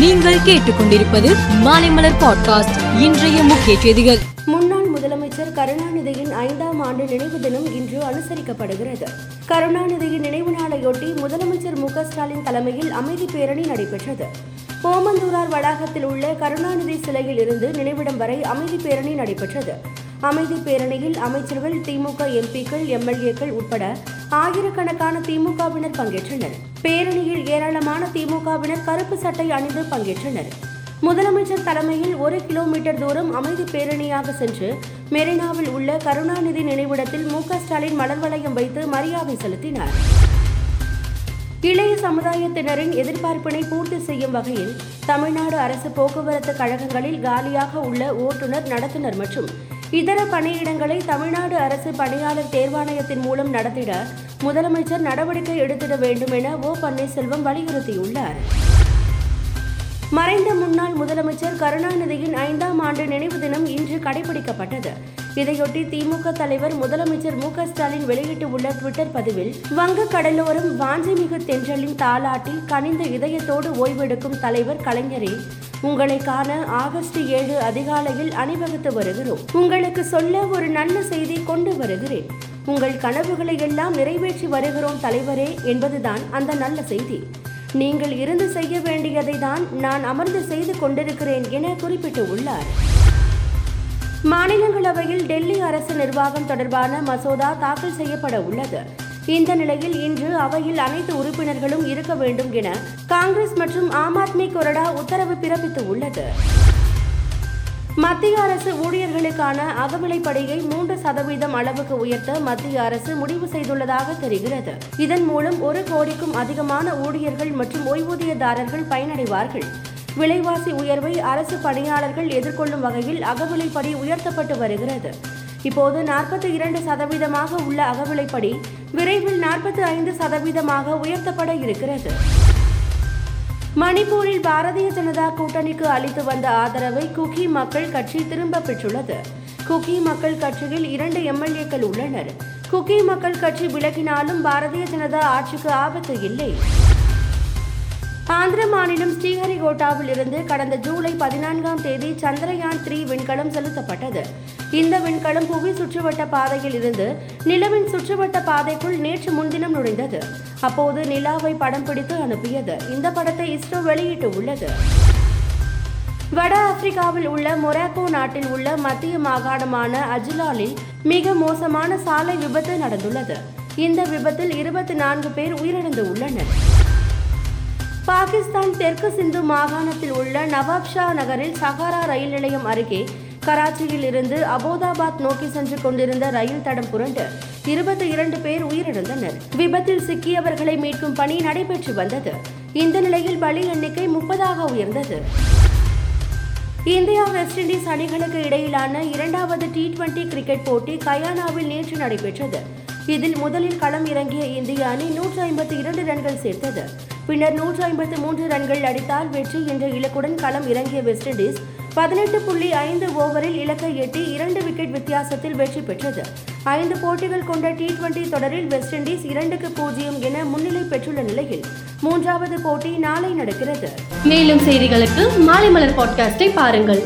நீங்கள் கேட்டுக்கொண்டிருப்பது மாலைமலர் பாட்காஸ்ட் இன்றைய முக்கிய செய்திகள். முன்னாள் முதலமைச்சர் கருணாநிதியின் ஐந்தாம் ஆண்டு நினைவு தினம் இன்று அனுசரிக்கப்படுகிறது. கருணாநிதியின் நினைவு நாளையொட்டி முதலமைச்சர் மு ஸ்டாலின் தலைமையில் அமைதி பேரணி நடைபெற்றது. ஓமந்தூரார் வளாகத்தில் உள்ள கருணாநிதி சிலையில் இருந்து நினைவிடம் வரை அமைதி பேரணி நடைபெற்றது. அமைதி பேரணியில் அமைச்சர்கள் திமுக எம்பிக்கள் எம்எல்ஏக்கள் உட்பட ஆயிரக்கணக்கான திமுகவினர் பங்கேற்றனர். பேரணியில் ஏராளமான திமுகவினர் கருப்பு சட்டை அணிந்து பங்கேற்றனர். முதலமைச்சர் தலைமையில் ஒரு கிலோமீட்டர் தூரம் அமைதி பேரணியாக சென்று மெரினாவில் உள்ள கருணாநிதி நினைவிடத்தில் மு க ஸ்டாலின் மலர் வளையம் வைத்து மரியாதை செலுத்தினார். இளைய சமுதாயத்தினரின் எதிர்பார்ப்பினை பூர்த்தி செய்யும் வகையில் தமிழ்நாடு அரசு போக்குவரத்து கழகங்களில் காலியாக உள்ள ஓட்டுநர் நடத்துனர் மற்றும் இதர பணியிடங்களை தமிழ்நாடு அரசு பணியாளர் தேர்வாணையத்தின் மூலம் நடத்திட முதலமைச்சர் நடவடிக்கை எடுத்திட வேண்டும் என ஓ பன்னீர்செல்வம் வலியுறுத்தியுள்ளார். மறைந்த முன்னாள் முதலமைச்சர் கருணாநிதியின் ஐந்தாம் ஆண்டு நினைவு தினம் இன்று கடைபிடிக்கப்பட்டது. இதையொட்டி திமுக தலைவர் முதலமைச்சர் மு ஸ்டாலின் வெளியிட்டுள்ள டுவிட்டர் பதிவில் வங்க கடலோரம் வாஞ்சிமிகு தென்றலின் தாலாட்டில் கனிந்த இதயத்தோடு ஓய்வெடுக்கும் தலைவர் கலைஞரே உங்களை காண ஆகஸ்ட் ஏழு அதிகாலையில் அணிவகுத்து வருகிறோம். உங்களுக்கு சொல்ல ஒரு நல்ல செய்தி கொண்டு வருகிறேன். உங்கள் கனவுகளை எல்லாம் நிறைவேற்றி வருகிறோம் தலைவரே என்பதுதான் அந்த நல்ல செய்தி. நீங்கள் இருந்து செய்ய வேண்டியதை தான் நான் அமர்ந்து செய்து கொண்டிருக்கிறேன் என குறிப்பிட்டு உள்ளார். மாநிலங்களவையில் டெல்லி அரசு நிர்வாகம் தொடர்பான மசோதா தாக்கல் செய்யப்பட உள்ளது. இந்த நிலையில் இன்று அவையில் அனைத்து உறுப்பினர்களும் இருக்க வேண்டும் என காங்கிரஸ் மற்றும் ஆம் ஆத்மி கொறடா உத்தரவு பிறப்பித்து உள்ளது மத்திய அரசு ஊழியர்களுக்கான அகவிலைப்படியை மூன்று சதவீதம் அளவுக்கு உயர்த்த மத்திய அரசு முடிவு செய்துள்ளதாக தெரிகிறது. இதன் மூலம் ஒரு கோடிக்கும் அதிகமான ஊழியர்கள் மற்றும் ஓய்வூதியதாரர்கள் பயனடைவார்கள். விலைவாசி உயர்வை அரசு பணியாளர்கள் எதிர்கொள்ளும் வகையில் அகவிலைப்படி உயர்த்தப்பட்டு வருகிறது. இப்போது நாற்பத்தி இரண்டு சதவீதமாக உள்ள அகவிலைப்படி விரைவில் நாற்பத்தி ஐந்து சதவீதமாக உயர்த்தப்பட இருக்கிறது. மணிப்பூரில் பாரதிய ஜனதா கூட்டணிக்கு அளித்து வந்த ஆதரவை குகி மக்கள் கட்சி திரும்ப பெற்றுள்ளது. குகி மக்கள் கட்சியில் இரண்டு எம்எல்ஏக்கள் உள்ளனர். குகி மக்கள் கட்சி விலகினாலும் பாரதிய ஜனதா ஆட்சிக்கு ஆபத்து இல்லை. ஆந்திர மாநிலம் ஸ்ரீஹரி இருந்து கடந்த ஜூலை பதினான்காம் தேதி சந்திரயான் த்ரீ விண்கலம் செலுத்தப்பட்டது. இந்த விண்கலம் புவி சுற்றுவட்ட பாதையில் இருந்து நிலவின் சுற்றுவட்ட பாதைக்குள் நேற்று முன்தினம் நுழைந்தது. அப்போது நிலாவை படம் பிடித்து அனுப்பியது. இந்த படத்தை இஸ்ரோ வெளியிட்டு உள்ளது. வட ஆப்பிரிக்காவில் உள்ள மொராக்கோ நாட்டில் உள்ள மத்திய மாகாணமான அஜிலாலில் மிக மோசமான சாலை விபத்து நடந்துள்ளது. இந்த விபத்தில் இருபத்தி நான்கு பேர் உயிரிழந்து உள்ளனர். பாகிஸ்தான் தெற்கு சிந்து மாகாணத்தில் உள்ள நவாப்ஷா நகரில் சஹாரா ரயில் நிலையம் அருகே கராச்சியில் இருந்து அபோதாபாத் நோக்கி சென்று கொண்டிருந்த ரயில் தடம் புரண்டு இருபத்தி இரண்டு பேர் உயிரிழந்தனர். விபத்தில் சிக்கியவர்களை மீட்கும் பணி நடைபெற்று வந்தது. இந்த நிலையில் பலி எண்ணிக்கை முப்பதாக உயர்ந்தது. இந்தியா வெஸ்ட் இண்டீஸ் அணிகளுக்கு இடையிலான இரண்டாவது டி டுவெண்டி கிரிக்கெட் போட்டி கயானாவில் நேற்று நடைபெற்றது. இதில் முதலில் களம் இறங்கிய இந்திய அணி நூற்று ஐம்பத்தி இரண்டு ரன்கள் சேர்த்தது. பின்னர் நூற்று ஐம்பத்து மூன்று ரன்கள் அடித்தால் வெற்றி என்ற இலக்குடன் களம் இறங்கிய வெஸ்ட் இண்டீஸ் பதினெட்டு புள்ளி ஐந்து ஓவரில் இலக்கை எட்டி இரண்டு விக்கெட் வித்தியாசத்தில் வெற்றி பெற்றது. ஐந்து போட்டிகள் கொண்ட டி டுவெண்டி தொடரில் வெஸ்ட் இண்டீஸ் இரண்டுக்கு பூஜ்ஜியம் என முன்னிலை பெற்றுள்ள நிலையில் மூன்றாவது போட்டி நாளை நடக்கிறது. மேலும் செய்திகளுக்கு மாலைமலர் பாட்காஸ்டை பாருங்கள்.